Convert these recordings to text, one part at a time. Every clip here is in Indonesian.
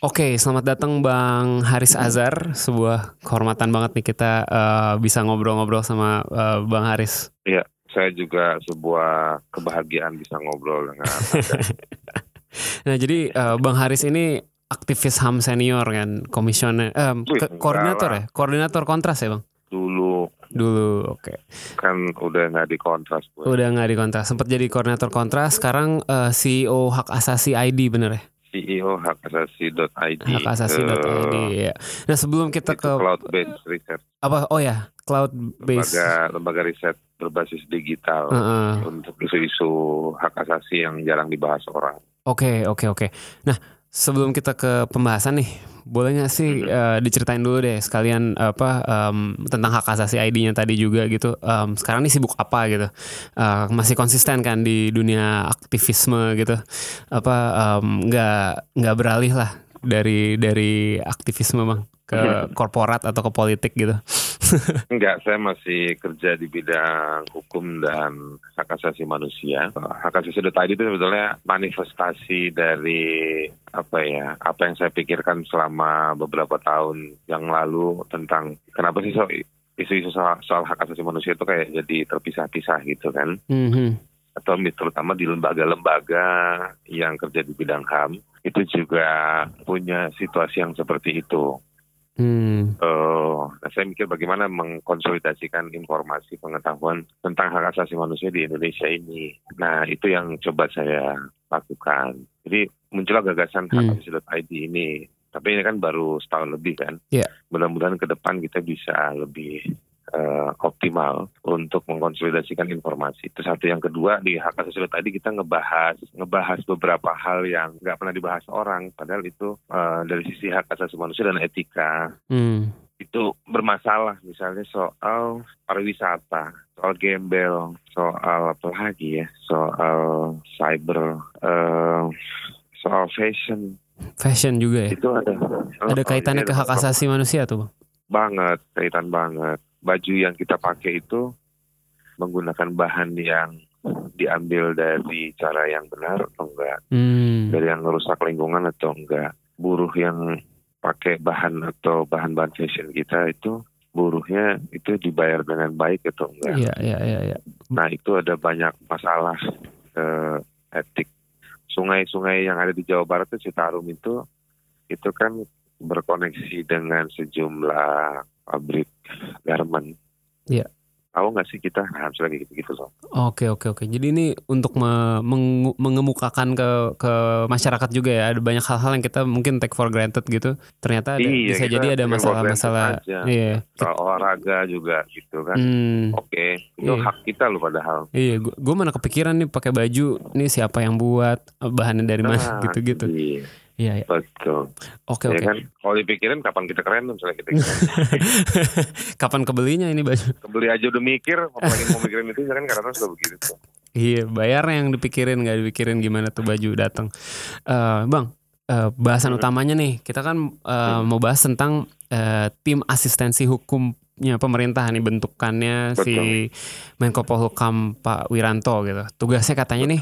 Oke, selamat datang Bang Haris Azhar. Sebuah kehormatan banget nih kita uh, bisa ngobrol-ngobrol sama uh, Bang Haris. Iya, saya juga sebuah kebahagiaan bisa ngobrol dengan nah, jadi uh, Bang Haris ini aktivis HAM senior kan, komisioner, um, Wih, koordinator ya, koordinator kontras ya Bang? Dulu. Dulu, oke. Okay. Kan udah nggak di kontras. Gue. Udah nggak di kontras, sempat jadi koordinator kontras, sekarang uh, CEO Hak Asasi ID bener ya? CEO hakasasi.id. Hakasasi.id ya. Nah sebelum kita ke cloud based research. Apa? Oh ya, cloud based. Lembaga, lembaga riset berbasis digital uh -uh. untuk isu-isu hak asasi yang jarang dibahas orang. Oke okay, oke okay, oke. Okay. Nah sebelum kita ke pembahasan nih, boleh nggak sih hmm. uh, diceritain dulu deh sekalian apa um, tentang hak asasi ID-nya tadi juga gitu. Um, sekarang nih sibuk apa gitu? Uh, masih konsisten kan di dunia aktivisme gitu? Apa nggak um, nggak beralih lah dari dari aktivisme bang ke korporat atau ke politik gitu? Enggak, saya masih kerja di bidang hukum dan hak asasi manusia. Hak asasi tadi itu sebetulnya manifestasi dari apa ya, apa yang saya pikirkan selama beberapa tahun yang lalu tentang kenapa sih so, isu-isu soal, soal hak asasi manusia itu kayak jadi terpisah-pisah gitu kan. Mm-hmm atau terutama di lembaga-lembaga yang kerja di bidang HAM itu juga punya situasi yang seperti itu. Hmm. Uh, saya mikir bagaimana mengkonsolidasikan informasi pengetahuan tentang hak asasi manusia di Indonesia ini. Nah itu yang coba saya lakukan. Jadi muncullah gagasan hmm. hak ini. Tapi ini kan baru setahun lebih kan. Yeah. Mudah-mudahan ke depan kita bisa lebih uh, optimal untuk mengkonsolidasikan informasi. Itu satu. Yang kedua di hak asasi tadi kita ngebahas ngebahas beberapa hal yang nggak pernah dibahas orang, padahal itu uh, dari sisi hak asasi manusia dan etika. Hmm. Itu bermasalah misalnya soal pariwisata, soal gembel, soal apa lagi ya, soal cyber, uh, soal fashion. Fashion juga ya. Itu ada. Ada kaitannya ke hak asasi manusia tuh, Banget, kaitan banget baju yang kita pakai itu menggunakan bahan yang diambil dari cara yang benar atau enggak, hmm. dari yang merusak lingkungan atau enggak, buruh yang pakai bahan atau bahan-bahan fashion kita itu buruhnya itu dibayar dengan baik atau enggak. Iya, iya, iya. Ya. Nah itu ada banyak masalah uh, etik. Sungai-sungai yang ada di Jawa Barat itu Citarum itu itu kan berkoneksi dengan sejumlah pabrik garment. Iya. Tahu nggak sih kita harus lagi gitu-gitu loh. Oke oke oke. Jadi ini untuk me meng mengemukakan ke ke masyarakat juga ya. Ada banyak hal-hal yang kita mungkin take for granted gitu. Ternyata ada, iya, bisa jadi ada masalah-masalah. Iya. Soal olahraga juga gitu kan. Hmm. Oke. Itu iya. hak kita loh padahal. Iya. Gue mana kepikiran nih pakai baju. Nih siapa yang buat bahannya dari mana nah, gitu-gitu. Iya. Iya, iya. Betul. Oke, ya oke. Kan? Kalau dipikirin kapan kita keren tuh misalnya kita kapan kebelinya ini baju? Kebeli aja udah mikir, apalagi mau mikirin itu ya kan karena sudah begitu tuh. Iya, bayarnya yang dipikirin nggak dipikirin gimana tuh baju datang. Uh, bang, uh, bahasan hmm. utamanya nih, kita kan uh, hmm. mau bahas tentang uh, tim asistensi hukumnya pemerintah nih bentukannya Betul. si Menko Polhukam Pak Wiranto gitu. Tugasnya katanya Betul. nih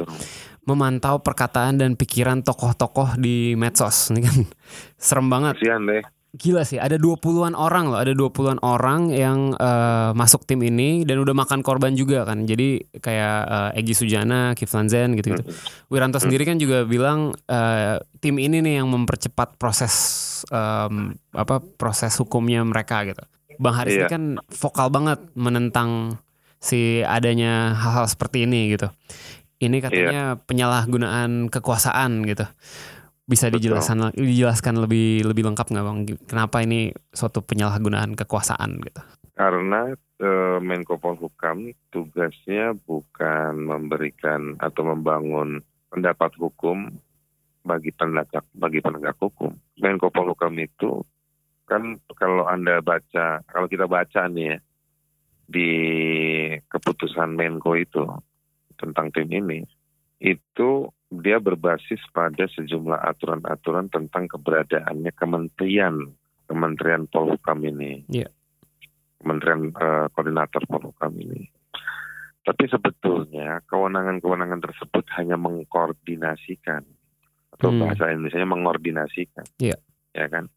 memantau perkataan dan pikiran tokoh-tokoh di medsos. Ini kan serem banget. Kasian deh. Gila sih, ada 20-an orang loh, ada 20-an orang yang uh, masuk tim ini dan udah makan korban juga kan. Jadi kayak uh, Egi Sujana, Kiflan Zen gitu-gitu. Hmm. Wiranto sendiri kan juga bilang uh, tim ini nih yang mempercepat proses um, apa proses hukumnya mereka gitu. Bang Haris iya. ini kan vokal banget menentang si adanya hal-hal seperti ini gitu. Ini katanya yeah. penyalahgunaan kekuasaan gitu. Bisa dijelaskan dijelaskan lebih lebih lengkap nggak bang? Kenapa ini suatu penyalahgunaan kekuasaan gitu? Karena e, Menko Polhukam tugasnya bukan memberikan atau membangun pendapat hukum bagi penegak bagi penegak hukum. Menko Polhukam itu kan kalau anda baca kalau kita baca nih ya di keputusan Menko itu tentang tim ini itu dia berbasis pada sejumlah aturan-aturan tentang keberadaannya kementerian kementerian Polhukam ini, Iya. kementerian eh, koordinator Polhukam ini. Tapi sebetulnya kewenangan-kewenangan tersebut hanya mengkoordinasikan atau Hmm. bahasa Indonesia mengordinasikan, Iya. ya kan?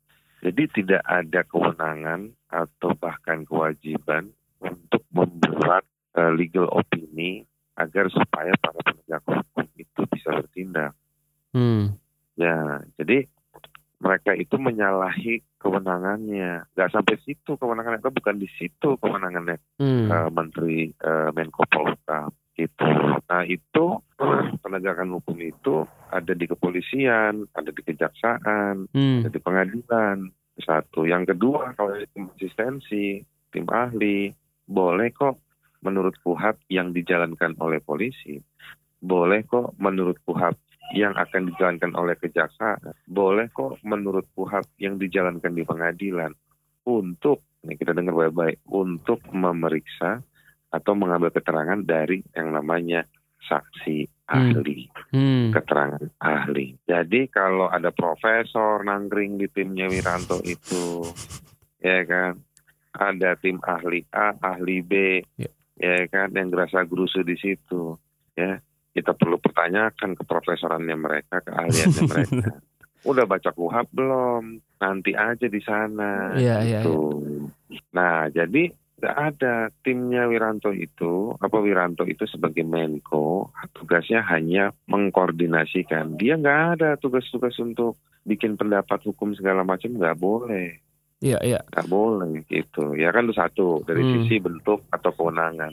Jadi tidak ada kewenangan atau bahkan kewajiban untuk membuat eh, legal opini agar supaya para penegak hukum itu bisa bertindak. Hmm. Ya, jadi mereka itu menyalahi kewenangannya. Gak sampai situ kewenangannya, itu bukan di situ kewenangannya Hmm. eh, Menteri eh, Menko Polhukam itu. Nah itu penegakan hukum itu ada di kepolisian, ada di kejaksaan, Hmm. ada di pengadilan. Satu, yang kedua kalau konsistensi tim ahli boleh kok menurut KUHAP yang dijalankan oleh polisi, boleh kok menurut KUHAP yang akan dijalankan oleh kejaksaan, boleh kok menurut KUHAP yang dijalankan di pengadilan untuk, ini kita dengar baik-baik, untuk memeriksa atau mengambil keterangan dari yang namanya saksi ahli Hmm. keterangan ahli. Jadi kalau ada profesor nangkring di timnya Wiranto itu, ya kan, ada tim ahli A, ahli B, Ya. Ya kan, yang gerasa gerusu di situ, ya kita perlu pertanyakan ke profesorannya mereka, keahliannya mereka. Udah baca kuhab belum? Nanti aja di sana. Iya, gitu. Nah, jadi nggak ada timnya Wiranto itu, apa Wiranto itu sebagai Menko, tugasnya hanya mengkoordinasikan. Dia nggak ada tugas-tugas untuk bikin pendapat hukum segala macam, nggak boleh, Iya, iya. nggak boleh gitu. Ya kan itu satu dari Hmm. sisi bentuk atau kewenangan.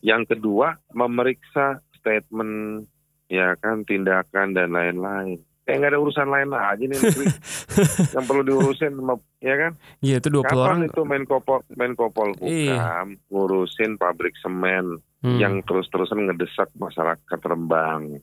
Yang kedua, memeriksa statement, ya kan tindakan dan lain-lain. Kayak nggak ada urusan lain aja nih negeri. yang perlu diurusin, sama- ya kan? Iya, itu 20 orang. Kapan itu Menko Menko Polhukam Iya. ngurusin pabrik semen Hmm. yang terus-terusan ngedesak masyarakat Rembang.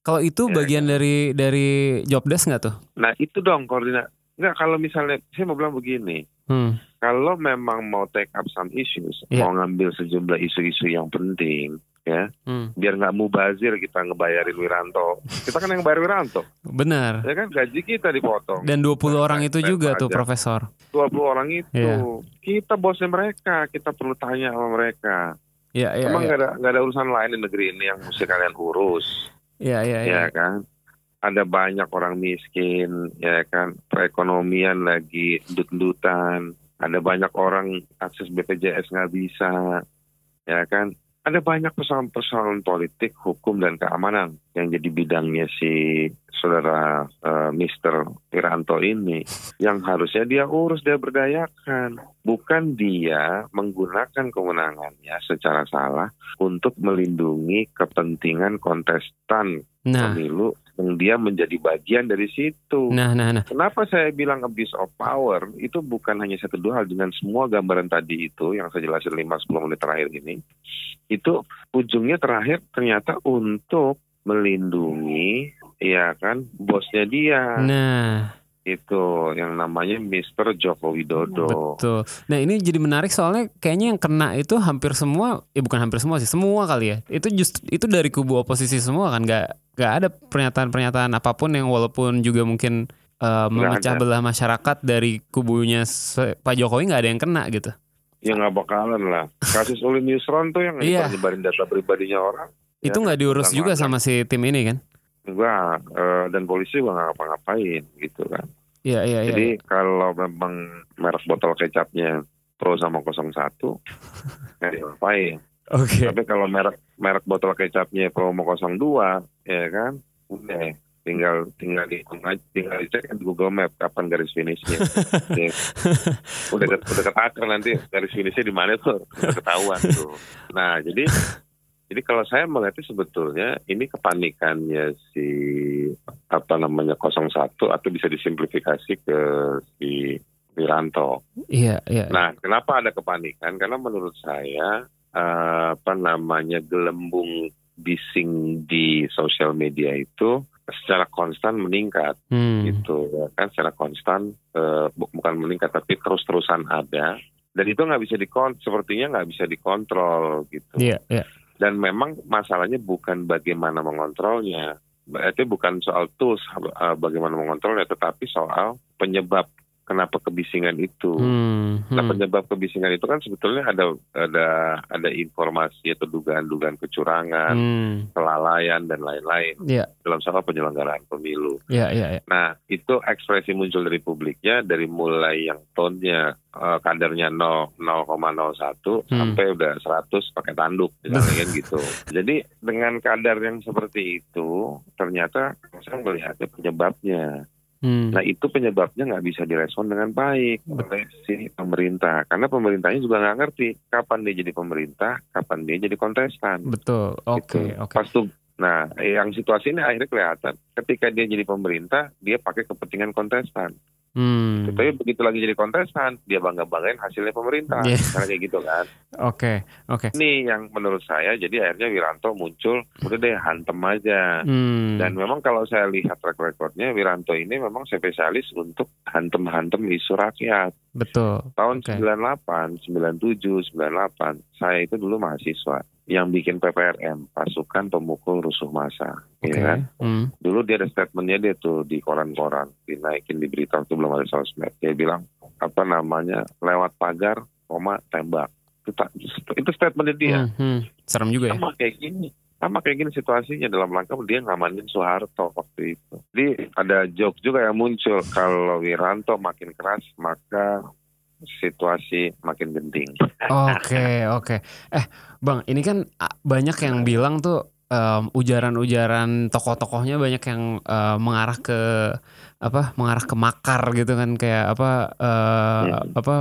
Kalau itu Ya, bagian dari dari job desk nggak tuh? Nah itu dong koordinat. Enggak kalau misalnya saya mau bilang begini, Hmm. kalau memang mau take up some issues, Iya. mau ngambil sejumlah isu-isu yang penting, ya Hmm. biar nggak mubazir kita ngebayarin Wiranto. Kita kan yang bayar Wiranto, Benar. ya kan gaji kita dipotong. Dan 20 orang itu Bayar juga tuh pajak. profesor. 20 orang itu, Iya. kita bosnya mereka, kita perlu tanya sama mereka. Iya, iya, Emang iya. nggak ada nggak ada urusan lain di negeri ini yang mesti kalian urus, Iya, iya, iya. ya kan? Ada banyak orang miskin, ya kan? Perekonomian lagi dut-dutan. Ada banyak orang akses BPJS nggak bisa, ya kan? Ada banyak persoalan-persoalan politik, hukum dan keamanan yang jadi bidangnya si saudara eh, Mr. Wiranto ini, yang harusnya dia urus, dia berdayakan, bukan dia menggunakan kewenangannya secara salah untuk melindungi kepentingan kontestan Nah, pemilu yang dia menjadi bagian dari situ. nah, nah, nah. Kenapa saya bilang abuse of power itu bukan hanya satu dua hal dengan semua gambaran tadi itu yang saya jelasin 5-10 menit terakhir ini itu ujungnya terakhir ternyata untuk melindungi ya kan bosnya dia Nah, itu yang namanya Mr. Joko Widodo. betul. Nah, ini jadi menarik soalnya kayaknya yang kena itu hampir semua, ya bukan hampir semua sih, semua kali ya. Itu just itu dari kubu oposisi semua kan, nggak nggak ada pernyataan-pernyataan apa pun yang walaupun juga mungkin eh, memecah ada. belah masyarakat dari kubunya Pak Jokowi nggak ada yang kena gitu. Ya nggak bakalan lah. Kasus Ulin Yusron tuh yang Iya. nyebarin data pribadinya orang. Itu Ya, nggak diurus tentang juga sama si tim ini kan? Enggak, eh, dan polisi juga nggak ngapa-ngapain gitu kan. Iya, iya, iya. Jadi kalau memang merek botol kecapnya pro sama 01, nggak ngapain. Oke. Tapi kalau merek merek botol kecapnya pro sama 02, ya kan, udah tinggal tinggal aja, tinggal dicek di Google Map kapan garis finishnya. Ya. udah udah ketakar nanti garis finishnya di mana tuh udah ketahuan tuh. Nah jadi jadi kalau saya melihatnya sebetulnya ini kepanikannya si apa namanya 01 atau bisa disimplifikasi ke si Wiranto. Iya, iya. Nah, kenapa ada kepanikan? Karena menurut saya eh, apa namanya gelembung bising di sosial media itu secara konstan meningkat Hmm. gitu ya kan secara konstan bu- bukan meningkat tapi terus-terusan ada dan itu nggak bisa dikon sepertinya nggak bisa dikontrol gitu Iya, iya. Dan memang masalahnya bukan bagaimana mengontrolnya. Berarti bukan soal tools eh, bagaimana mengontrolnya tetapi soal penyebab kenapa kebisingan itu Hmm. Nah hmm. penyebab kebisingan itu kan sebetulnya ada ada ada informasi atau dugaan-dugaan kecurangan, Hmm. kelalaian dan lain-lain Iya, dalam soal penyelenggaraan pemilu. iya, iya, iya. Nah itu ekspresi muncul dari publiknya dari mulai yang tone-nya eh, kadarnya 0 0,01 Hmm. sampai udah 100 pakai tanduk misalnya kan gitu. Jadi dengan kadar yang seperti itu ternyata saya melihatnya penyebabnya. Hmm. Nah itu penyebabnya nggak bisa direspon dengan baik oleh si pemerintah karena pemerintahnya juga nggak ngerti kapan dia jadi pemerintah, kapan dia jadi kontestan. Betul. Oke, Gitu. oke. Pas tuh, nah yang situasi ini akhirnya kelihatan ketika dia jadi pemerintah dia pakai kepentingan kontestan. Hmm. Tapi begitu lagi jadi kontestan dia bangga banggain hasilnya pemerintah, Iya. karena kayak gitu kan. Oke, oke. Ini yang menurut saya jadi akhirnya Wiranto muncul, udah deh hantem aja. Hmm. Dan memang kalau saya lihat track recordnya Wiranto ini memang spesialis untuk hantem-hantem isu rakyat. Betul. Tahun Oke. 98, 97, 98, saya itu dulu mahasiswa yang bikin PPRM, pasukan pemukul rusuh massa. Oke. ya kan? Hmm. Dulu dia ada statementnya dia tuh di koran-koran, dinaikin di berita itu belum ada sosmed. Dia bilang apa namanya lewat pagar, koma tembak. Itu, itu statementnya dia. Hmm, hmm. Serem juga ya. Sama kayak gini. Sama kayak gini situasinya dalam rangka dia ngamanin Soeharto waktu itu. Jadi ada joke juga yang muncul kalau Wiranto makin keras maka situasi makin genting. Oke, oke. Eh, Bang, ini kan ah, banyak yang bilang tuh em, ujaran-ujaran tokoh-tokohnya banyak yang eh, mengarah ke apa? Mengarah ke makar gitu kan kayak apa eh, Ya. apa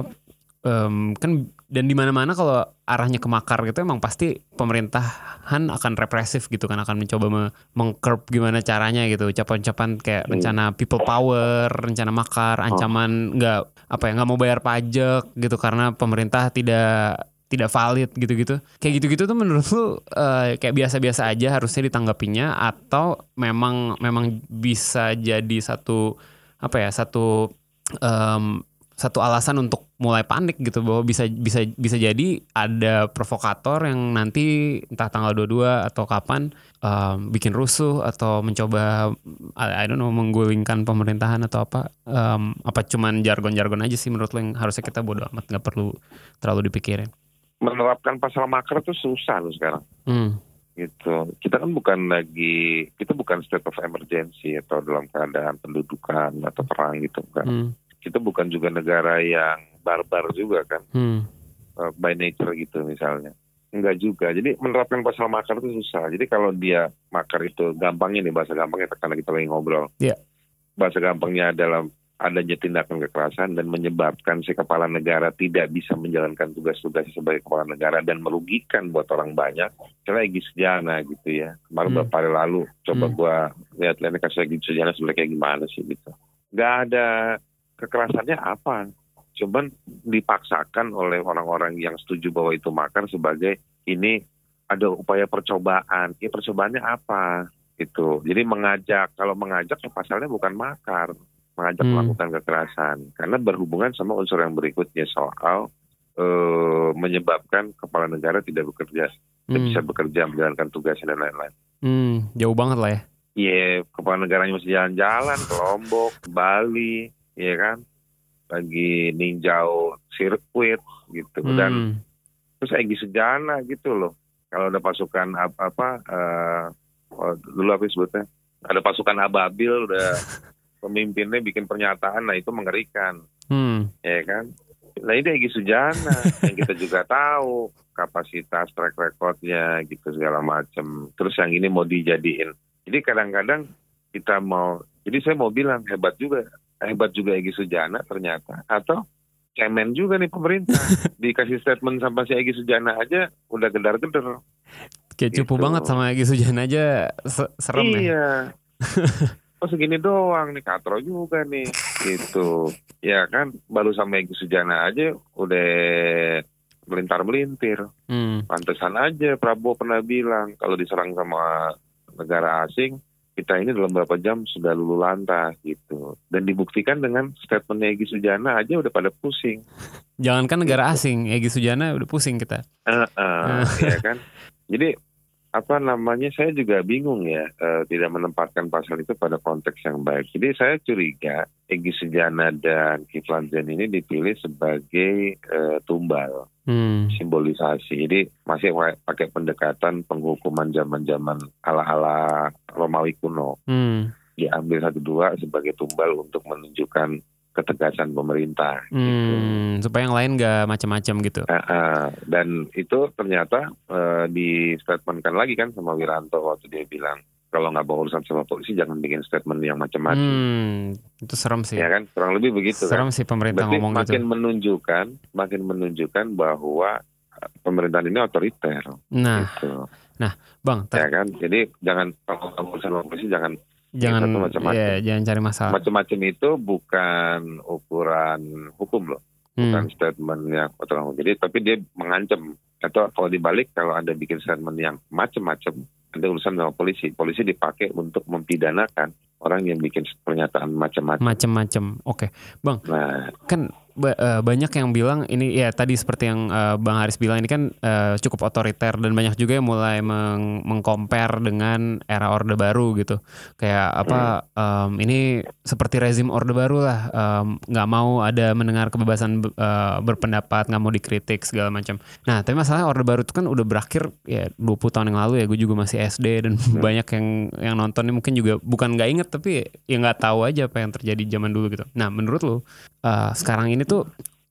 em, kan dan di mana-mana kalau arahnya ke makar gitu emang pasti pemerintahan akan represif gitu kan akan mencoba me- mengcurb gimana caranya gitu. Ucapan-ucapan kayak Hmm. rencana people power rencana makar ancaman nggak apa ya nggak mau bayar pajak gitu karena pemerintah tidak tidak valid gitu-gitu. Kayak gitu-gitu tuh menurut lu eh, kayak biasa-biasa aja harusnya ditanggapinya atau memang memang bisa jadi satu apa ya satu em, satu alasan untuk mulai panik gitu bahwa bisa bisa bisa jadi ada provokator yang nanti entah tanggal 22 atau kapan em, bikin rusuh atau mencoba I, I don't know menggulingkan pemerintahan atau apa Em, apa cuman jargon-jargon aja sih menurut lo yang harusnya kita bodo amat nggak perlu terlalu dipikirin. Menerapkan pasal makar itu susah loh sekarang. Hmm. gitu. Kita kan bukan lagi kita bukan state of emergency atau dalam keadaan pendudukan atau perang gitu kan. Hmm. Kita bukan juga negara yang barbar juga kan Hmm. uh, by nature gitu misalnya. Enggak juga. Jadi menerapkan pasal makar itu susah. Jadi kalau dia makar itu gampangnya nih bahasa gampangnya karena kita lagi ngobrol. Iya. Bahasa gampangnya adalah adanya tindakan kekerasan dan menyebabkan si kepala negara tidak bisa menjalankan tugas-tugasnya sebagai kepala negara dan merugikan buat orang banyak. Misalnya Egy Sujana gitu ya. Kemarin Hmm. beberapa hari lalu coba Hmm. gua lihat-lihat kasus Egy Sujana sebenarnya kayak gimana sih gitu. Gak ada kekerasannya apa. Cuman dipaksakan oleh orang-orang yang setuju bahwa itu makar sebagai ini ada upaya percobaan. Ya percobaannya apa? Gitu. Jadi mengajak, kalau mengajak ya pasalnya bukan makar, mengajak Hmm. melakukan kekerasan. Karena berhubungan sama unsur yang berikutnya soal eh, menyebabkan kepala negara tidak bekerja, tidak Hmm. bisa bekerja menjalankan tugasnya dan lain-lain. Hmm. Jauh banget lah ya. Iya, kepala negaranya masih jalan-jalan ke Lombok, Bali, ya kan? Lagi ninjau sirkuit gitu. Dan Hmm. terus Egy Sujana gitu loh. Kalau ada pasukan apa, apa eh, oh, dulu apa sebutnya? Ada pasukan ababil udah pemimpinnya bikin pernyataan, nah itu mengerikan, Hmm. ya kan? Nah ini Egy Sujana yang kita juga tahu kapasitas track recordnya gitu segala macam. Terus yang ini mau dijadiin. Jadi kadang-kadang kita mau, jadi saya mau bilang hebat juga, hebat juga Egy Sujana ternyata. Atau cemen juga nih pemerintah. Dikasih statement sama si Egy Sujana aja udah gedar-gedar. Kayak cupu Gitu. banget sama Egy Sujana aja se- serem ya. iya. Oh segini doang nih katro juga nih gitu. Ya kan baru sama Egy Sujana aja udah melintar-melintir. Hmm. Pantesan aja Prabowo pernah bilang kalau diserang sama negara asing kita ini dalam beberapa jam sudah lulu lantas gitu. Dan dibuktikan dengan statementnya Egy Sujana aja udah pada pusing. Jangankan negara asing, Egy Sujana udah pusing kita. Uh, uh, ya kan. Jadi apa namanya saya juga bingung ya uh, tidak menempatkan pasal itu pada konteks yang baik. Jadi saya curiga Egy Sujana dan Kiflan Zen ini dipilih sebagai uh, tumbal hmm. simbolisasi. Jadi masih pakai pendekatan penghukuman zaman-zaman ala-ala Romawi kuno. Hmm. Diambil satu dua sebagai tumbal untuk menunjukkan ketegasan pemerintah. Hmm, gitu. Supaya yang lain nggak macam-macam gitu. Uh, uh, dan itu ternyata uh, di statementkan lagi kan sama Wiranto waktu dia bilang kalau nggak bawa urusan sama polisi jangan bikin statement yang macam-macam. Hmm, itu serem sih. Ya kan, kurang lebih begitu. Serem kan? sih pemerintah Berarti ngomong makin gitu. menunjukkan, makin menunjukkan bahwa pemerintahan ini otoriter. Nah, gitu. nah, bang. Ya kan, jadi jangan kalau nggak urusan sama polisi jangan jangan macam-macam. Ya, jangan cari masalah. Macam-macam itu bukan ukuran hukum loh, bukan hmm. statement yang hukum. Jadi tapi dia mengancam atau kalau dibalik kalau anda bikin statement yang macam-macam, ada urusan sama polisi. Polisi dipakai untuk mempidanakan orang yang bikin pernyataan macam-macam. Macam-macam. Oke, bang. Nah, kan uh, banyak yang bilang ini ya tadi seperti yang uh, Bang Haris bilang ini kan uh, cukup otoriter dan banyak juga yang mulai meng mengcompare dengan era Orde Baru gitu. Kayak apa um, ini seperti rezim Orde Baru lah nggak um, mau ada mendengar kebebasan uh, berpendapat, nggak mau dikritik segala macam. Nah, tapi masalahnya Orde Baru itu kan udah berakhir ya 20 tahun yang lalu ya gue juga masih SD dan hmm. banyak yang yang nonton mungkin juga bukan nggak inget tapi ya nggak tahu aja apa yang terjadi zaman dulu gitu. Nah, menurut lo uh, sekarang ini tuh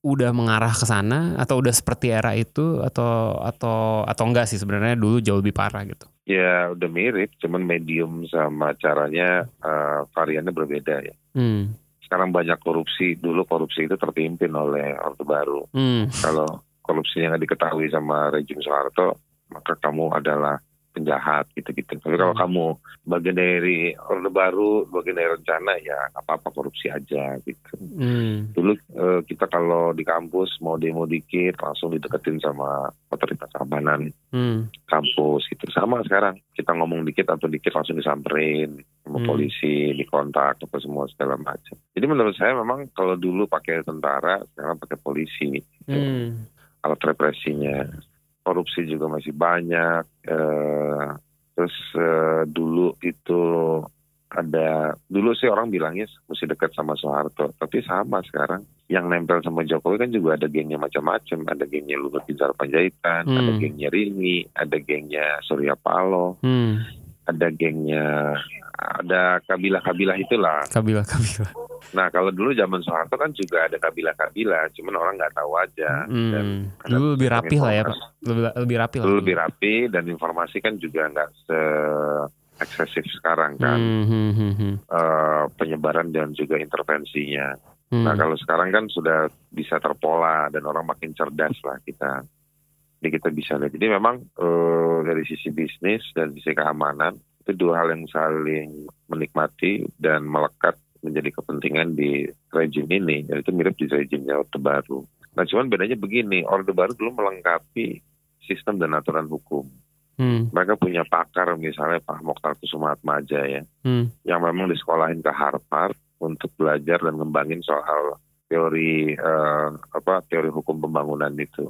udah mengarah ke sana atau udah seperti era itu atau atau atau enggak sih sebenarnya dulu jauh lebih parah gitu? Ya udah mirip, cuman medium sama caranya uh, variannya berbeda ya. Hmm. Sekarang banyak korupsi, dulu korupsi itu terpimpin oleh Orde Baru. Hmm. Kalau korupsinya nggak diketahui sama rejim Soeharto, maka kamu adalah penjahat gitu-gitu. Tapi kalau hmm. kamu bagian dari orde baru, bagian dari rencana ya apa-apa korupsi aja gitu. Hmm. Dulu uh, kita kalau di kampus mau demo dikit langsung dideketin sama otoritas keamanan hmm. kampus gitu. Sama sekarang kita ngomong dikit atau dikit langsung disamperin sama hmm. polisi, dikontak apa semua segala macam. Jadi menurut saya memang kalau dulu pakai tentara, sekarang pakai polisi. Gitu. Hmm. Alat represinya korupsi juga masih banyak. Uh, terus uh, dulu itu ada dulu sih orang bilangnya mesti dekat sama Soeharto, tapi sama sekarang yang nempel sama Jokowi kan juga ada gengnya macam-macam, ada gengnya Luhut Binsar Panjaitan, hmm. ada gengnya Rini, ada gengnya Surya Paloh, hmm. ada gengnya ada kabilah-kabilah itulah. Kabilah-kabilah. Nah kalau dulu zaman Soeharto kan juga ada kabilah-kabilah, cuman orang nggak tahu aja. Hmm. Dan dulu lebih rapi lah ya pak, lebih, lebih rapi lah. Dulu lebih rapi dan informasi kan juga nggak se eksesif sekarang kan. Hmm, hmm, hmm, hmm. Uh, penyebaran dan juga intervensinya. Hmm. Nah kalau sekarang kan sudah bisa terpola dan orang makin cerdas lah kita. Jadi kita bisa lihat. Jadi memang uh, dari sisi bisnis dan sisi keamanan itu dua hal yang saling menikmati dan melekat menjadi kepentingan di rejim ini yaitu mirip di rejimnya Orde Baru. Nah cuman bedanya begini, Orde Baru dulu melengkapi sistem dan aturan hukum. Hmm. Mereka punya pakar misalnya Pak Mokhtar Kusumatmaja ya, hmm. yang memang disekolahin ke Harvard untuk belajar dan ngembangin soal teori uh, apa teori hukum pembangunan itu.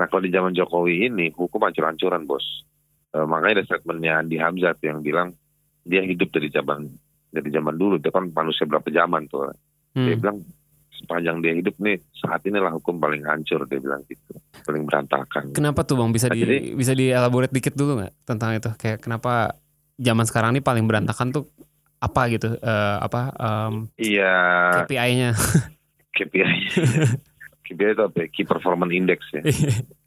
Nah kalau di zaman Jokowi ini hukum ancur-ancuran bos. Uh, makanya ada statementnya Andi Hamzat yang bilang dia hidup dari zaman dari zaman dulu. Dia kan manusia berapa zaman tuh. Hmm. dia bilang sepanjang dia hidup nih saat inilah hukum paling hancur dia bilang gitu. Paling berantakan. Kenapa tuh bang? Bisa nah, di jadi, bisa dielaborate dikit dulu nggak tentang itu? Kayak kenapa zaman sekarang ini paling berantakan tuh apa gitu? Uh, apa um, iya. KPI-nya KPI-nya KPI itu apa ya? Key Performance Index ya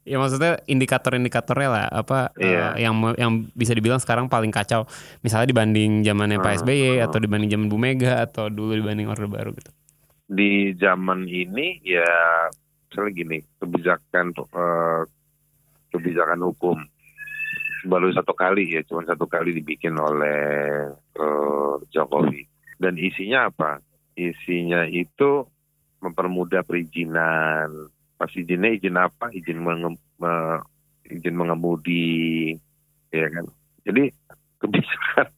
ya maksudnya indikator-indikatornya lah apa yeah. uh, yang yang bisa dibilang sekarang paling kacau. Misalnya dibanding zamannya Pak SBY uh, atau dibanding zaman Bu Mega atau dulu dibanding Orde Baru gitu. Di zaman ini ya misalnya gini kebijakan uh, kebijakan hukum. Baru satu kali ya cuma satu kali dibikin oleh uh, Jokowi. Dan isinya apa? Isinya itu mempermudah perizinan pas izinnya izin apa izin menge, me, izin mengemudi ya kan jadi kebijakan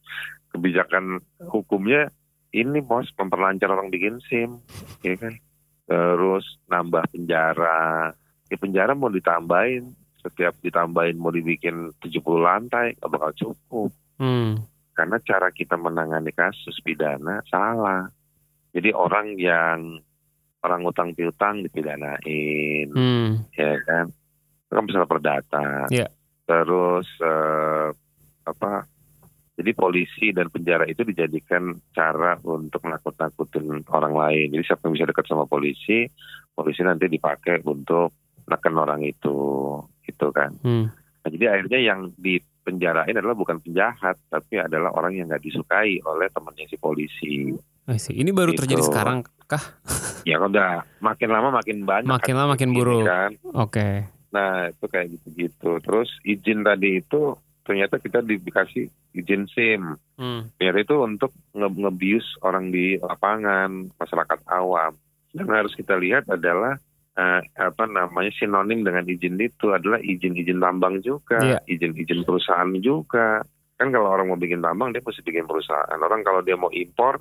kebijakan hukumnya ini bos memperlancar orang bikin SIM, ya kan? Terus nambah penjara, ya penjara mau ditambahin, setiap ditambahin mau dibikin 70 lantai, nggak bakal cukup. Hmm. Karena cara kita menangani kasus pidana salah. Jadi orang yang orang utang piutang dipidanain, Hmm. ya kan? Itu kan masalah perdata. Iya. Terus eh, apa? Jadi polisi dan penjara itu dijadikan cara untuk menakut-nakutin orang lain. Jadi siapa yang bisa dekat sama polisi, polisi nanti dipakai untuk neken orang itu, gitu kan. Hmm. Nah, jadi akhirnya yang dipenjarain adalah bukan penjahat, tapi adalah orang yang nggak disukai oleh temannya si polisi. Ini baru Gitu. terjadi sekarang kah? Ya kan udah makin lama makin banyak. Makin lama makin buruk. Kan. Oke. Nah itu kayak gitu-gitu. Terus izin tadi itu ternyata kita dikasih izin SIM. Hmm. Ternyata itu untuk nge- ngebius orang di lapangan, masyarakat awam. Dan harus kita lihat adalah eh, apa namanya sinonim dengan izin itu adalah izin-izin tambang juga, Iya. izin-izin perusahaan juga. Kan kalau orang mau bikin tambang dia mesti bikin perusahaan. Orang kalau dia mau impor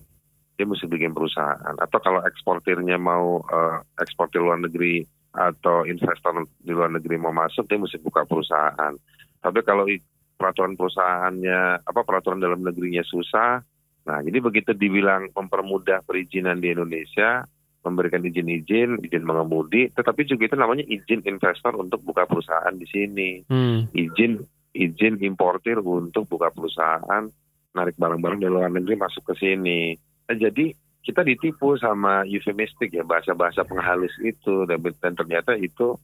dia mesti bikin perusahaan. Atau kalau eksportirnya mau eh, eksportir luar negeri atau investor di luar negeri mau masuk dia mesti buka perusahaan. Tapi kalau peraturan perusahaannya apa peraturan dalam negerinya susah, nah jadi begitu dibilang mempermudah perizinan di Indonesia, memberikan izin-izin, izin mengemudi, tetapi juga itu namanya izin investor untuk buka perusahaan di sini, Hmm. izin izin importir untuk buka perusahaan, narik barang-barang dari luar negeri masuk ke sini. Jadi kita ditipu sama euphemistik ya bahasa-bahasa penghalus itu dan, ternyata itu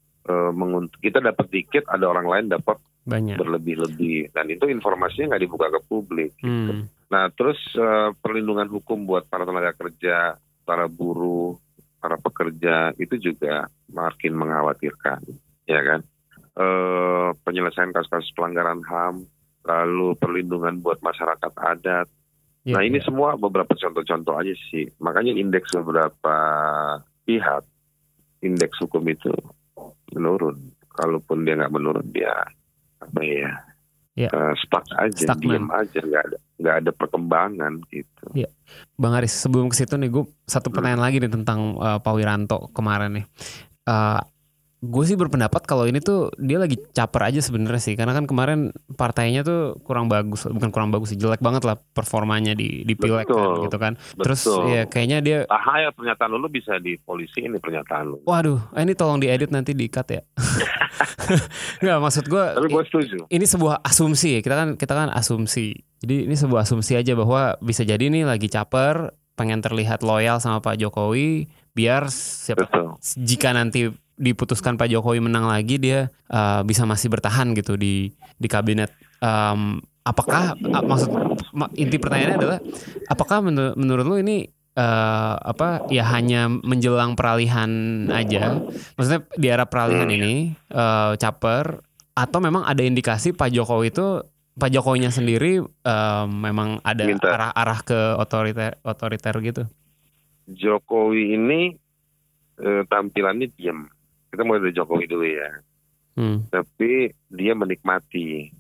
mengunt- kita dapat dikit ada orang lain dapat Banyak. berlebih-lebih dan itu informasinya nggak dibuka ke publik. Hmm. Nah terus eh, perlindungan hukum buat para tenaga kerja, para buruh, para pekerja itu juga makin mengkhawatirkan, ya kan? Eh, penyelesaian kasus-kasus pelanggaran HAM, lalu perlindungan buat masyarakat adat. Ya, nah ini ya. semua beberapa contoh-contoh aja sih. Makanya indeks beberapa pihak, indeks hukum itu menurun. Kalaupun dia nggak menurun dia apa ya? Ya. eh, stuck aja, Stagnan. diam aja, nggak ada nggak ada perkembangan gitu. Bang Aris, sebelum ke situ nih, gue satu Hmm. pertanyaan lagi nih tentang uh, Pak Wiranto kemarin nih. Uh, gue sih berpendapat kalau ini tuh dia lagi caper aja sebenarnya sih, karena kan kemarin partainya tuh kurang bagus, bukan kurang bagus sih, jelek banget lah performanya di di pileg kan, gitu kan. Terus Betul. ya kayaknya dia, Bahaya pernyataan lu bisa di polisi ini pernyataan lu. waduh, ini tolong diedit nanti di cut ya. Nggak maksud gue, Tapi gue setuju. ini sebuah asumsi ya kita kan kita kan asumsi jadi ini sebuah asumsi aja bahwa bisa jadi nih lagi caper pengen terlihat loyal sama Pak Jokowi biar siapa Betul. jika nanti diputuskan Pak Jokowi menang lagi dia uh, bisa masih bertahan gitu di di kabinet Em, apakah maksud ma- inti pertanyaannya adalah apakah menur- menurut lu ini eh, apa ya hanya menjelang peralihan aja maksudnya di era peralihan ini eh, caper atau memang ada indikasi Pak Jokowi itu Pak Jokowinya sendiri eh, memang ada Minta. arah-arah ke otoriter otoriter gitu. Jokowi ini eh, tampilannya diam. Kita mulai dari Jokowi dulu ya. Hmm. Tapi dia menikmati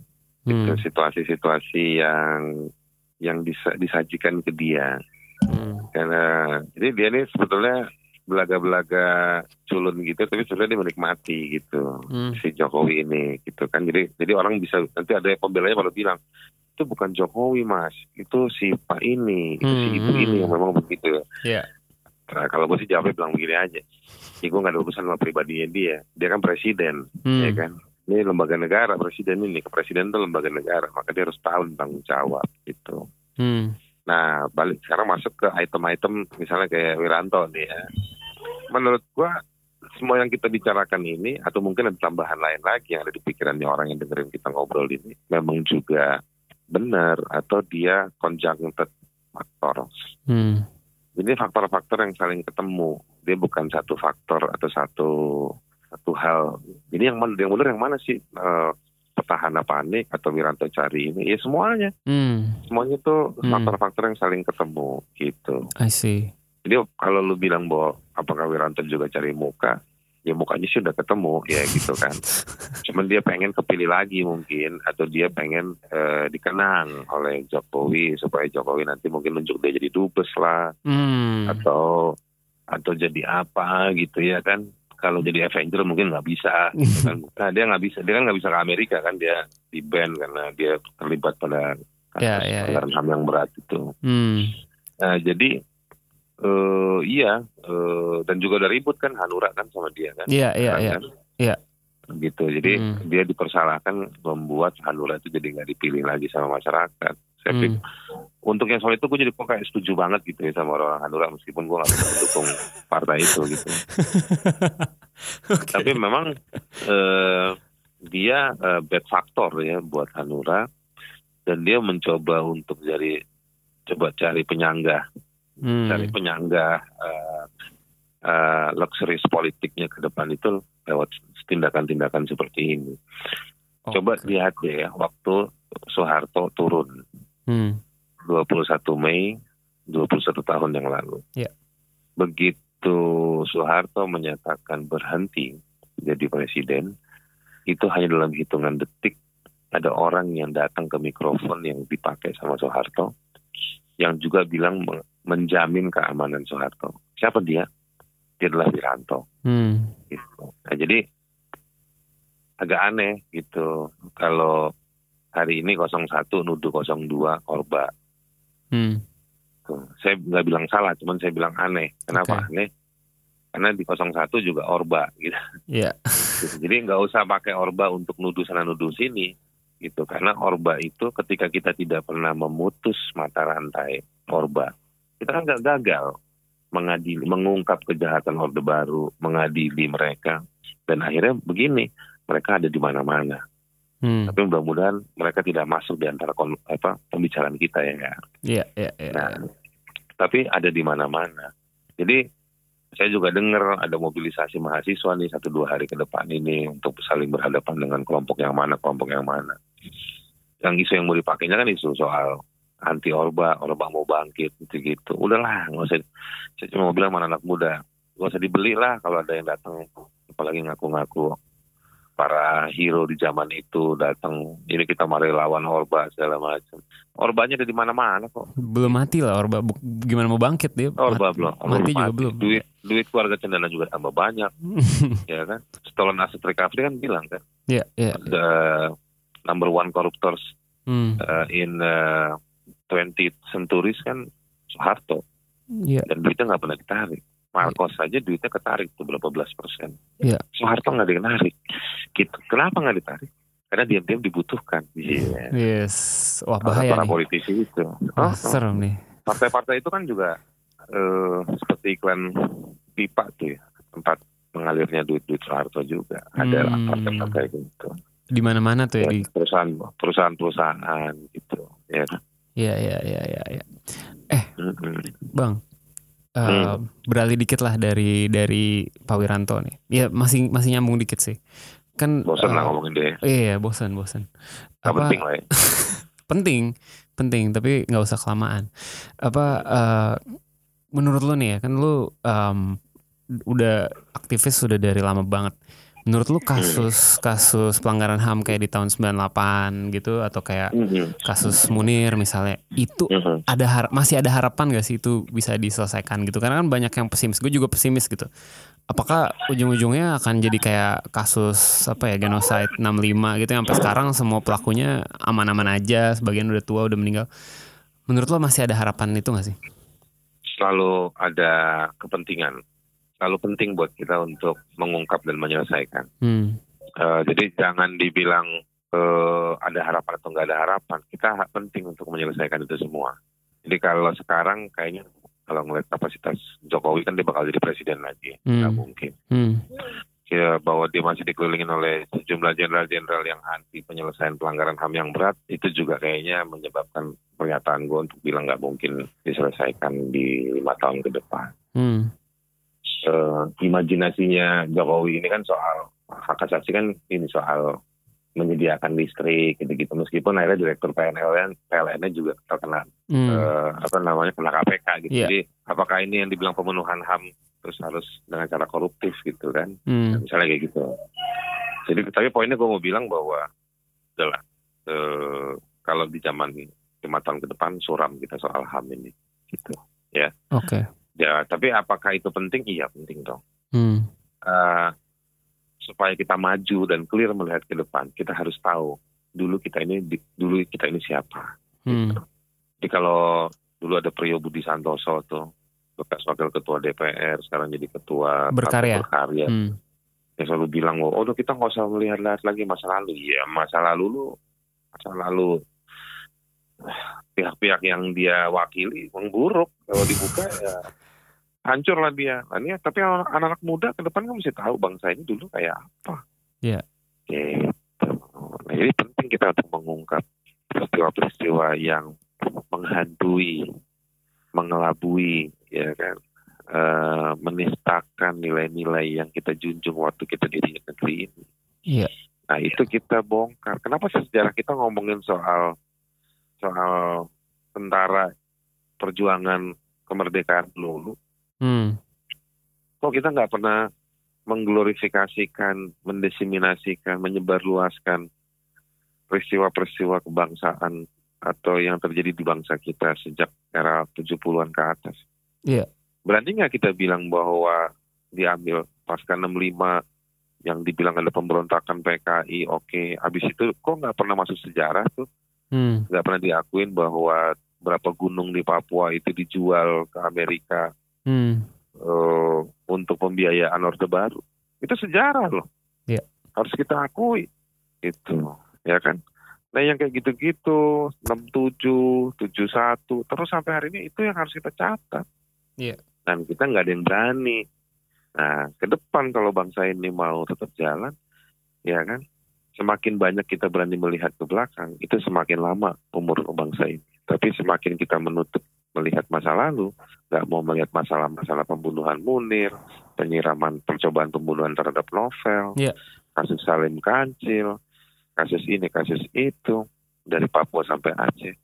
Hmm. gitu, situasi-situasi yang yang disa- disajikan ke dia. Hmm. Karena jadi dia ini sebetulnya belaga-belaga culun gitu, tapi sebenarnya dia menikmati gitu. Hmm. si Jokowi ini gitu kan jadi jadi orang bisa nanti ada pembelanya pada bilang itu bukan Jokowi mas itu si Pak ini itu si Hmm, ibu hmm. ini yang memang begitu Iya. Nah kalau gue sih jawabnya bilang begini aja ya gue nggak ada urusan sama pribadinya dia dia kan presiden Hmm. ya kan ini lembaga negara presiden ini kepresiden itu lembaga negara maka dia harus tahu tanggung jawab gitu Hmm. Nah, balik sekarang masuk ke item-item misalnya kayak Wiranto nih ya. Menurut gua semua yang kita bicarakan ini atau mungkin ada tambahan lain lagi yang ada di pikirannya orang yang dengerin kita ngobrol ini memang juga benar atau dia conjuncted faktor. Hmm. Ini faktor-faktor yang saling ketemu. Dia bukan satu faktor atau satu satu hal. Ini yang mana yang benar yang mana sih? Eh, petahana panik atau Wiranto cari ini? Ya semuanya Hmm. semuanya tuh Hmm. faktor-faktor yang saling ketemu gitu. I see. Jadi kalau lu bilang bahwa apakah Wiranto juga cari muka, ya mukanya sih udah ketemu ya gitu kan. Cuman dia pengen kepilih lagi mungkin atau dia pengen eh, dikenang oleh Jokowi supaya Jokowi nanti mungkin nunjuk dia jadi dubes lah Hmm. atau atau jadi apa gitu ya kan. Kalau jadi Avenger mungkin nggak bisa. gitu kan. Nah dia nggak bisa, dia kan nggak bisa ke Amerika kan dia di ban karena dia terlibat pada kasus Ya, ya, ya. pelanggaran HAM yang berat itu. Hmm. Nah, jadi eh iya eh, dan juga udah ribut kan Hanura kan sama dia kan. Iya, iya, iya. Kan? Iya. Gitu. Jadi Hmm. dia dipersalahkan membuat Hanura itu jadi nggak dipilih lagi sama masyarakat. Saya Hmm. pikir untuk yang soal itu gue jadi kok kayak setuju banget gitu ya sama orang Hanura meskipun gue nggak bisa mendukung partai itu gitu. Oke. Tapi memang eh, dia eh, bad factor ya buat Hanura dan dia mencoba untuk jadi coba cari penyangga Hmm. cari penyangga eh, eh, luxury politiknya ke depan itu lewat tindakan-tindakan seperti ini. Coba Oke. lihat deh ya waktu Soeharto turun Hmm. 21 Mei 21 tahun yang lalu. Ya. Begitu Soeharto menyatakan berhenti jadi presiden, itu hanya dalam hitungan detik ada orang yang datang ke mikrofon yang dipakai sama Soeharto yang juga bilang menjamin keamanan Soeharto. Siapa dia? Dia adalah Wiranto. Hmm. Gitu. Nah, jadi agak aneh gitu kalau hari ini 01 nuduh 02 korban. Hmm. Tuh. Saya nggak bilang salah, cuman saya bilang aneh. Kenapa Oke. aneh? Karena di 01 juga Orba gitu. Iya. Gitu. Jadi nggak usah pakai Orba untuk nuduh sana nuduh sini gitu. Karena Orba itu ketika kita tidak pernah memutus mata rantai Orba, kita kan nggak gagal mengadili, mengungkap kejahatan Orde Baru, mengadili mereka, dan akhirnya begini, mereka ada di mana-mana. Hmm. Tapi mudah-mudahan mereka tidak masuk di antara kon- apa pembicaraan kita ya. Iya, iya, iya. Nah, tapi ada di mana-mana. Jadi saya juga dengar ada mobilisasi mahasiswa nih satu dua hari ke depan ini untuk saling berhadapan dengan kelompok yang mana, kelompok yang mana. Yang isu yang mau dipakainya kan isu soal anti orba, orba mau bangkit gitu-gitu. Udahlah, nggak usah. Saya cuma mau bilang mana anak muda, nggak usah dibeli lah kalau ada yang datang, apalagi ngaku-ngaku para hero di zaman itu datang. Ini kita mari lawan orba segala macam. Orbanya ada di mana-mana kok. Belum mati lah Orba. Gimana mau bangkit dia? Orba Mati- belum. Mati juga belum. Duit duit keluarga cendana juga tambah banyak, ya kan? Stolen asset recovery kan bilang kan, Iya, iya. the number one corruptors Hmm. uh, in uh, 20th centuries kan Soeharto Iya. dan duitnya nggak pernah ditarik. Marcos saja duitnya ketarik tuh berapa belas persen. Iya. Soeharto nggak ditarik. Gitu. Kenapa nggak ditarik? Karena diam-diam dibutuhkan. Iya. Yes. Wah bahaya para nih. politisi itu. Wah, Oh, serem nih. partai-partai itu kan juga eh, seperti iklan pipa tuh ya tempat mengalirnya duit-duit Soeharto juga ada Hmm. partai-partai gitu Di mana-mana tuh ya Ya, di perusahaan perusahaan-perusahaan gitu ya Iya, iya, iya, iya, iya. Mm-mm. Bang. eh, Hmm. beralih dikit lah dari dari Pak Wiranto nih. Ya masih masih nyambung dikit sih. Kan bosan eh, lah ngomongin deh Iya, bosan, bosan. Gak Apa penting lah ya penting, penting, tapi nggak usah kelamaan. Apa eh, menurut lo nih ya, kan lo em, udah aktivis sudah dari lama banget. Menurut lo kasus kasus pelanggaran HAM kayak di tahun 98 gitu atau kayak Mhm. kasus Munir misalnya itu Mhm. ada har- masih ada harapan gak sih itu bisa diselesaikan gitu? Karena kan banyak yang pesimis gue juga pesimis gitu. Apakah ujung-ujungnya akan jadi kayak kasus apa ya genocide 65 gitu yang sampai sekarang semua pelakunya aman-aman aja sebagian udah tua udah meninggal. Menurut lo masih ada harapan itu gak sih? Selalu ada kepentingan selalu penting buat kita untuk mengungkap dan menyelesaikan hmm. Eh, jadi jangan dibilang eh, ada harapan atau nggak ada harapan. Kita penting untuk menyelesaikan itu semua. Jadi kalau sekarang kayaknya kalau ngeliat kapasitas Jokowi kan dia bakal jadi presiden lagi, nggak Hmm. mungkin. Hmm. Ya bahwa dia masih dikelilingin oleh sejumlah jenderal-jenderal yang anti penyelesaian pelanggaran HAM yang berat itu juga kayaknya menyebabkan pernyataan gue untuk bilang nggak mungkin diselesaikan di lima tahun ke depan. Hmm. Eh, imajinasinya Jokowi ini kan soal hak asasi kan ini soal menyediakan listrik gitu-gitu meskipun akhirnya direktur PNL PLN-nya juga terkena Hmm. eh, apa namanya kena KPK gitu. Iya. Jadi apakah ini yang dibilang pemenuhan HAM terus harus dengan cara koruptif gitu kan Hmm. misalnya kayak gitu jadi tapi poinnya gue mau bilang bahwa adalah eh, kalau di zaman lima tahun ke depan suram kita soal ham ini gitu Oke. Ya tapi apakah itu penting iya penting dong Hmm. Eh, supaya kita maju dan clear melihat ke depan kita harus tahu dulu kita ini di- dulu kita ini siapa Hmm. jadi kalau dulu ada Priyo Budi Santoso tuh bekas wakil ketua DPR sekarang jadi ketua Berkarya. Berkarya Hmm. yang selalu bilang oh udah kita nggak usah melihat-lihat lagi masa lalu ya masa lalu lu masa lalu pihak-pihak yang dia wakili memburuk kalau dibuka ya hancur lah dia nah, ini tapi anak-anak muda ke depan kan mesti tahu bangsa ini dulu kayak apa Iya. gitu nah jadi penting kita untuk mengungkap peristiwa-peristiwa yang menghantui mengelabui ya kan eh, menistakan nilai-nilai yang kita junjung waktu kita di negeri ini. Iya. Nah itu kita bongkar. Kenapa sejarah kita ngomongin soal soal tentara perjuangan kemerdekaan dulu? Hmm. Kok kita nggak pernah mengglorifikasikan, mendesiminasikan, menyebarluaskan peristiwa-peristiwa kebangsaan atau yang terjadi di bangsa kita sejak era 70-an ke atas. Iya. Berani nggak kita bilang bahwa diambil pasca 65 yang dibilang ada pemberontakan PKI, oke. Habis itu kok nggak pernah masuk sejarah tuh, Hmm. nggak pernah diakuin bahwa berapa gunung di Papua itu dijual ke Amerika Hmm. eh, untuk pembiayaan Orde Baru. Itu sejarah loh. Iya. Harus kita akui. Itu, ya kan? Nah yang kayak gitu-gitu, 67, 71, terus sampai hari ini itu yang harus kita catat. Iya. Dan kita nggak ada yang berani. Nah, ke depan kalau bangsa ini mau tetap jalan, ya kan? Semakin banyak kita berani melihat ke belakang, itu semakin lama umur bangsa ini. Tapi semakin kita menutup melihat masa lalu, nggak mau melihat masalah-masalah pembunuhan Munir, penyiraman percobaan pembunuhan terhadap novel, Iya. kasus Salim Kancil, kasus ini, kasus itu, dari Papua sampai Aceh.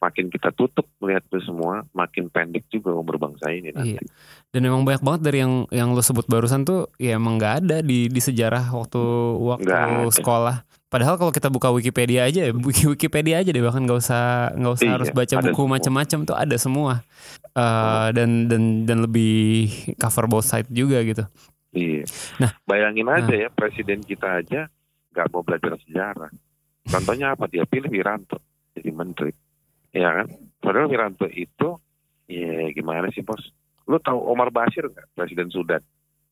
Makin kita tutup melihat itu semua, makin pendek juga umur bangsa ini nanti. Iya. Dan emang banyak banget dari yang yang lo sebut barusan tuh ya emang nggak ada di di sejarah waktu waktu ada. sekolah. Padahal kalau kita buka Wikipedia aja, ya, wiki Wikipedia aja deh bahkan nggak usah nggak usah Iya, harus baca buku macam-macam tuh ada semua. Eh, dan dan dan lebih cover both side juga gitu. Iya. Nah. bayangin aja ya presiden kita aja nggak mau belajar sejarah. Contohnya apa? Dia pilih Wiranto jadi menteri, ya kan? Padahal Wiranto itu, ya gimana sih bos? Lu tahu Omar Bashir nggak? Presiden Sudan.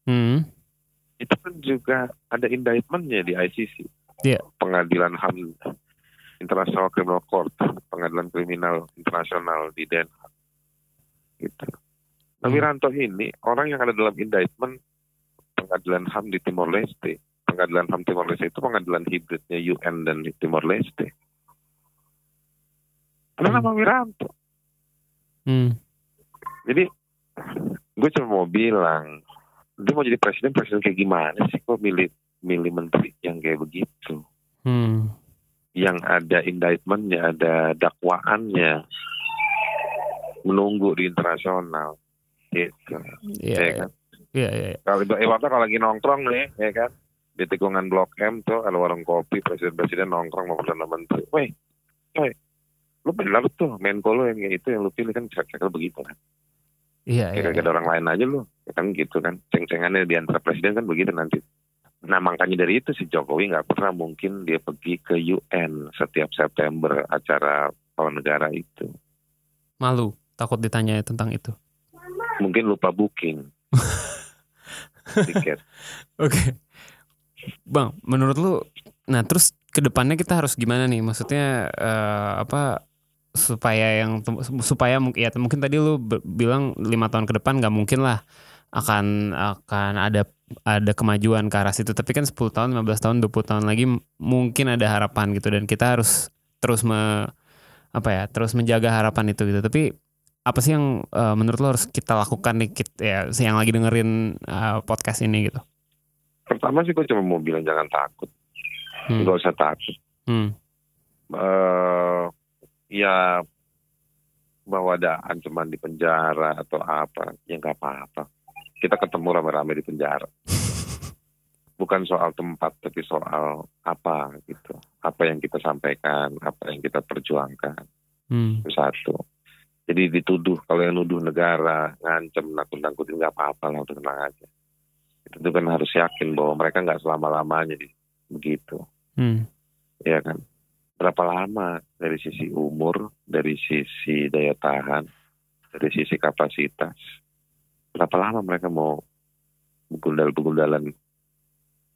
Hmm. Itu kan juga ada indictmentnya di ICC. Iya. Pengadilan HAM International Criminal Court, pengadilan kriminal internasional di Den Haag. Gitu. Nah, Hmm. Wiranto ini orang yang ada dalam indictment pengadilan HAM di Timor Leste. Pengadilan HAM Timor Leste itu pengadilan hibridnya UN dan Timor Leste. Ada Hmm. nama Wiranto. Hmm. Jadi gue cuma mau bilang, dia mau jadi presiden presiden kayak gimana sih? Kok milih milih menteri yang kayak begitu? Hmm. Yang ada indictmentnya, ada dakwaannya, menunggu di internasional, gitu. Iya. ya Iya. kan? Iya. iya. Kalau ibaratnya kalau lagi nongkrong nih, ya kan? Di tikungan Blok M tuh ada warung kopi, presiden-presiden nongkrong sama perdana menteri. Weh, weh, lu benar tuh Menko lu yang itu yang lu pilih kan kira-kira begitu kan? Iya. Iya. Kira-kira ada orang lain aja lu, ya kan gitu kan? Ceng-cengannya di antara presiden kan begitu nanti. Nah makanya dari itu si Jokowi nggak pernah mungkin dia pergi ke UN setiap September acara tahun negara itu. Malu takut ditanya tentang itu. Mungkin lupa booking tiket. Oke. Bang, menurut lu nah terus ke depannya kita harus gimana nih? Maksudnya eh, apa supaya yang supaya mungkin ya mungkin tadi lu bilang lima tahun ke depan nggak mungkin lah akan akan ada ada kemajuan ke arah situ tapi kan 10 tahun 15 tahun 20 tahun lagi mungkin ada harapan gitu dan kita harus terus me, apa ya terus menjaga harapan itu gitu tapi apa sih yang eh, menurut lo harus kita lakukan nih kit- ya yang lagi dengerin eh, podcast ini gitu Pertama sih gue cuma mau bilang jangan takut, Hmm. nggak usah takut. Hmm. eh ya bahwa ada ancaman di penjara atau apa, ya nggak apa-apa. kita ketemu rame-rame di penjara. Bukan soal tempat, tapi soal apa gitu. Apa yang kita sampaikan, apa yang kita perjuangkan. Hmm. Itu satu. Jadi dituduh, kalau yang nuduh negara, ngancem, nakut-nakutin nggak apa-apa lah, udah tenang aja. Itu kan harus yakin bahwa mereka nggak selama-lamanya di- begitu. Hmm. ya kan berapa lama? Dari sisi umur dari sisi daya tahan dari sisi kapasitas. Berapa lama mereka mau begundal-begundalan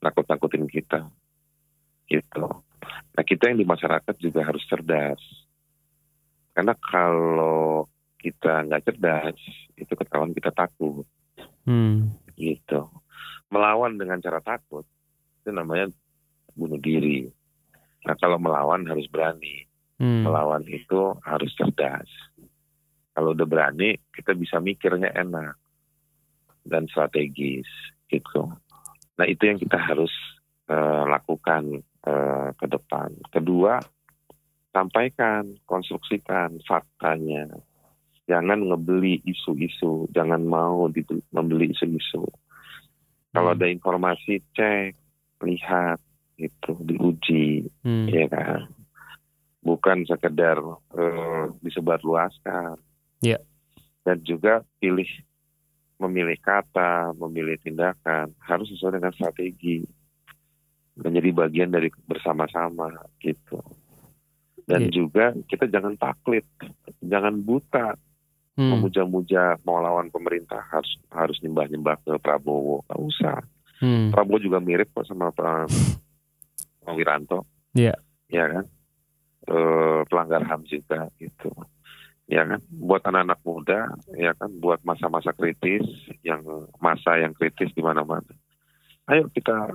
nakut-nakutin kita? Gitu. Nah kita yang di masyarakat juga harus cerdas. Karena kalau kita nggak cerdas itu ketahuan kita takut. Hmm. gitu. Melawan dengan cara takut itu namanya bunuh diri nah kalau melawan harus berani. Hmm. melawan itu harus cerdas. Kalau udah berani kita bisa mikirnya enak dan strategis gitu. Nah itu yang kita harus eh, lakukan eh, ke depan. Kedua sampaikan konstruksikan faktanya. Jangan ngebeli isu-isu jangan mau membeli isu-isu. Kalau Hmm. ada informasi cek lihat gitu diuji Hmm. ya kan bukan sekedar eh, disebarluaskan Iya. dan juga pilih memilih kata memilih tindakan harus sesuai dengan strategi menjadi bagian dari bersama-sama gitu dan Iya. juga kita jangan taklid jangan buta Hmm. memuja-muja mau lawan pemerintah harus harus nyembah-nyembah ke Prabowo nggak usah Hmm. Prabowo juga mirip kok sama Wiranto. Iya. Ya kan? Eh, pelanggar HAM juga gitu. Ya kan? Buat anak-anak muda, ya kan? Buat masa-masa kritis, yang masa yang kritis di mana-mana. Ayo kita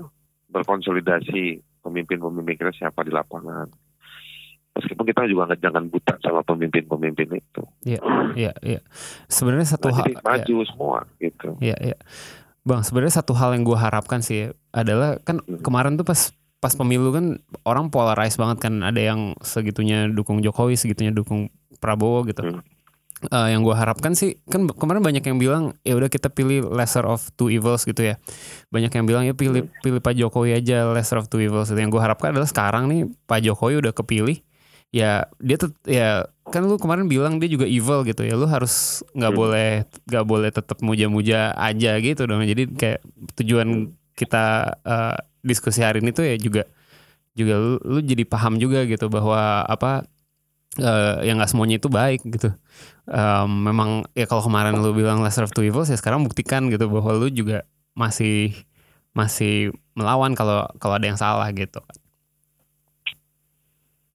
berkonsolidasi pemimpin-pemimpin kita siapa di lapangan. Meskipun kita juga nggak jangan buta sama pemimpin-pemimpin itu. Iya, iya. Sebenarnya satu Nah, hal maju semua gitu. Iya, iya. Bang, sebenarnya satu hal yang gue harapkan sih adalah kan Hmm. kemarin tuh pas pas pemilu kan orang polarize banget kan ada yang segitunya dukung Jokowi, segitunya dukung Prabowo gitu. Hmm. Eh, yang gue harapkan sih kan kemarin banyak yang bilang ya udah kita pilih lesser of two evils gitu ya. Banyak yang bilang ya pilih pilih Pak Jokowi aja lesser of two evils. Yang gue harapkan adalah sekarang nih Pak Jokowi udah kepilih ya dia tuh ya kan lu kemarin bilang dia juga evil gitu ya lu harus nggak Hmm. boleh nggak boleh tetap muja-muja aja gitu dong jadi kayak tujuan kita eh, diskusi hari ini tuh ya juga juga lu, lu jadi paham juga gitu bahwa apa eh ya nggak semuanya itu baik gitu Em, memang ya kalau kemarin lu bilang lesser of two evils ya sekarang buktikan gitu bahwa lu juga masih masih melawan kalau kalau ada yang salah gitu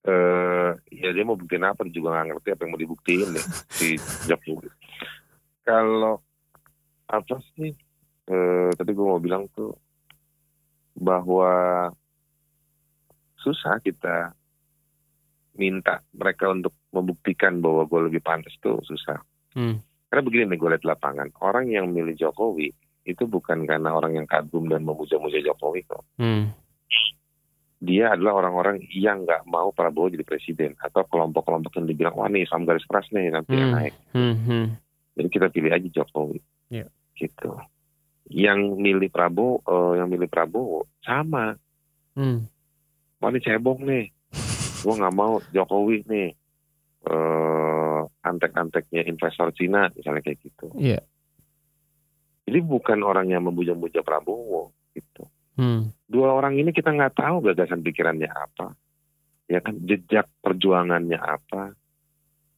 eh ya dia mau buktiin apa dia juga nggak ngerti apa yang mau dibuktiin deh si Jokowi. Kalau apa sih? Eh, tadi gue mau bilang tuh bahwa susah kita minta mereka untuk membuktikan bahwa gue lebih pantas tuh susah. Hmm. Karena begini nih gue lihat lapangan, orang yang milih Jokowi itu bukan karena orang yang kagum dan memuja-muja Jokowi kok Hmm. dia adalah orang-orang yang nggak mau Prabowo jadi presiden atau kelompok-kelompok yang dibilang wah nih Islam garis keras nih nanti yang Hmm. naik. Hmm. Hmm. Jadi kita pilih aja Jokowi. Iya. Gitu. Yang milih Prabowo, eh, yang milih Prabowo sama. Hmm. Wah ini cebong nih. Gue nggak mau Jokowi nih. eh antek-anteknya investor Cina misalnya kayak gitu. Iya. Jadi bukan orang yang memuja-muja Prabowo gitu. Hmm. dua orang ini kita nggak tahu gagasan pikirannya apa, ya kan jejak perjuangannya apa.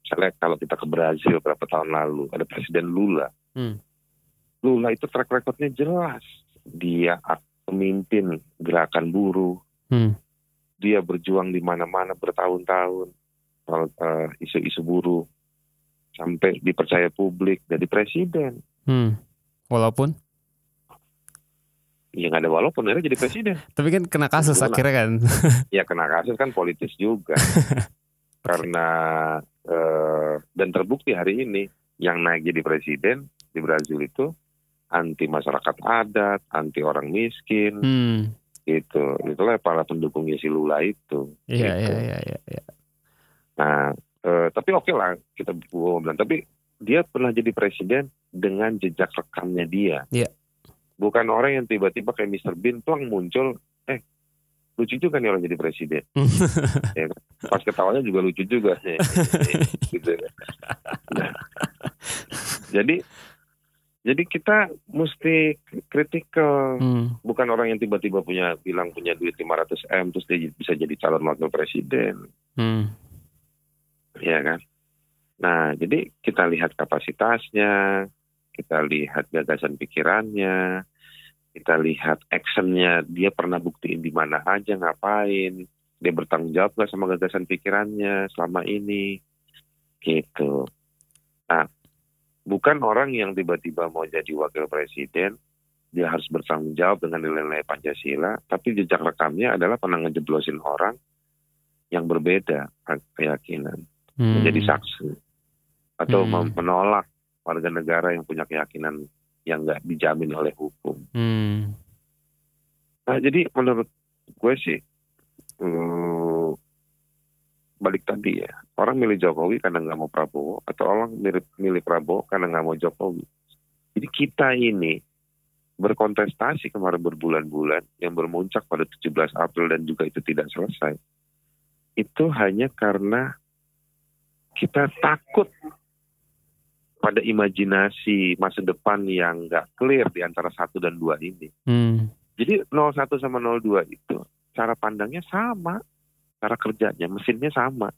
Misalnya kalau kita ke Brazil berapa tahun lalu ada Presiden Lula, Hmm. Lula itu track recordnya jelas, dia pemimpin gerakan buruh, Hmm. dia berjuang di mana-mana bertahun-tahun soal eh, isu-isu buruh sampai dipercaya publik jadi presiden. Hmm. Walaupun Ya nggak ada walaupun akhirnya jadi presiden. tapi kan kena kasus akhirnya kan. ya kena kasus kan politis juga karena eh, dan terbukti hari ini yang naik jadi presiden di Brazil itu anti masyarakat adat, anti orang miskin, Hmm. gitu. Itulah para pendukungnya si Lula itu. Iya Gitu. iya iya iya. iya. Nah, eh, tapi oke lah kita bilang. Tapi dia pernah jadi presiden dengan jejak rekamnya dia. Iya. Bukan orang yang tiba-tiba kayak Mr. Bean tuh muncul, eh lucu juga nih orang jadi presiden. ya, kan? pas ketawanya juga lucu juga. gitu. Nah, jadi jadi kita mesti kritikal, Hmm. bukan orang yang tiba-tiba punya bilang punya duit 500 m terus dia bisa jadi calon wakil presiden, Hmm. ya kan? Nah, jadi kita lihat kapasitasnya, kita lihat gagasan pikirannya, kita lihat actionnya, dia pernah buktiin di mana aja, ngapain, dia bertanggung jawab nggak sama gagasan pikirannya selama ini, gitu. Nah, bukan orang yang tiba-tiba mau jadi wakil presiden, dia harus bertanggung jawab dengan nilai-nilai Pancasila, tapi jejak rekamnya adalah pernah ngejeblosin orang yang berbeda keyakinan Hmm. menjadi saksi atau Hmm. menolak warga negara yang punya keyakinan yang nggak dijamin oleh hukum. Hmm. Nah, jadi menurut gue sih eh, balik tadi ya orang milih Jokowi karena nggak mau Prabowo atau orang milih, milih Prabowo karena nggak mau Jokowi. Jadi kita ini berkontestasi kemarin berbulan-bulan yang bermuncak pada 17 April dan juga itu tidak selesai. Itu hanya karena kita takut pada imajinasi masa depan yang nggak clear di antara satu dan dua ini. Hmm. Jadi 01 sama 02 itu cara pandangnya sama, cara kerjanya, mesinnya sama.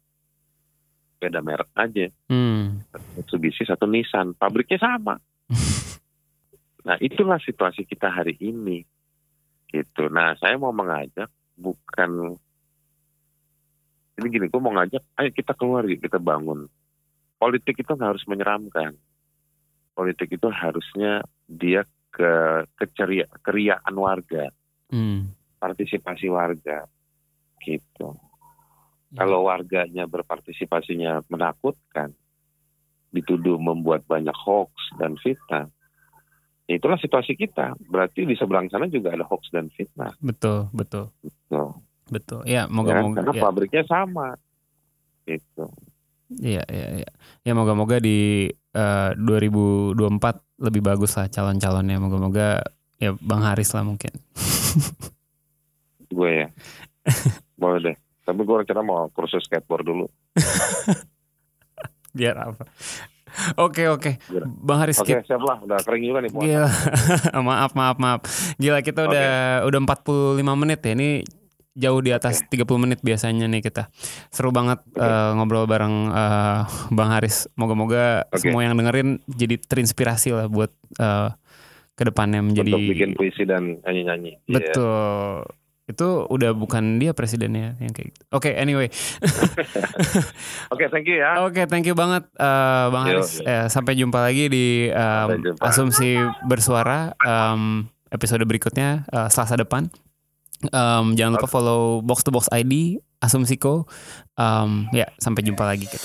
Beda merek aja. Hmm. Mitsubishi satu Nissan, pabriknya sama. Nah, itulah situasi kita hari ini. Gitu. Nah, saya mau mengajak bukan ini gini, gue mau ngajak, ayo kita keluar yuk, kita bangun. Politik itu nggak harus menyeramkan. Politik itu harusnya dia ke keceria, keriaan warga, Hmm. partisipasi warga, gitu. Ya. Kalau warganya berpartisipasinya menakutkan, dituduh membuat banyak hoax dan fitnah, ya itulah situasi kita. Berarti di seberang sana juga ada hoax dan fitnah. Betul, betul, Tuh, betul. Ya, ya moga-moga. Karena ya. pabriknya sama. Gitu. Iya, iya, iya. Ya moga-moga di eh, 2024 lebih bagus lah calon-calonnya. Moga-moga ya Bang Haris lah mungkin. Gue ya. Boleh deh. Tapi gue rencana mau kursus skateboard dulu. Biar apa? Oke, oke. Bang Haris Oke, kita siap lah. Udah kering juga nih. Gila. maaf, maaf, maaf. Gila kita udah udah 45 menit ya. Ini jauh di atas 30 menit biasanya nih kita. Seru banget Oke. eh, ngobrol bareng eh, Bang Haris. Moga-moga Oke. semua yang dengerin jadi terinspirasi lah buat eh, ke depannya menjadi Untuk bikin puisi dan nyanyi-nyanyi. Iya. betul. Itu udah bukan dia presidennya yang kayak gitu. Oke, anyway. Oke, thank you ya. Oke, thank you banget eh, Bang Yo, Haris. yo. Eh, sampai jumpa lagi di jumpa. Asumsi Bersuara em, episode berikutnya eh, Selasa depan. Em, jangan lupa follow Box to Box ID Asumsiko. Em, ya, sampai jumpa lagi. Gitu.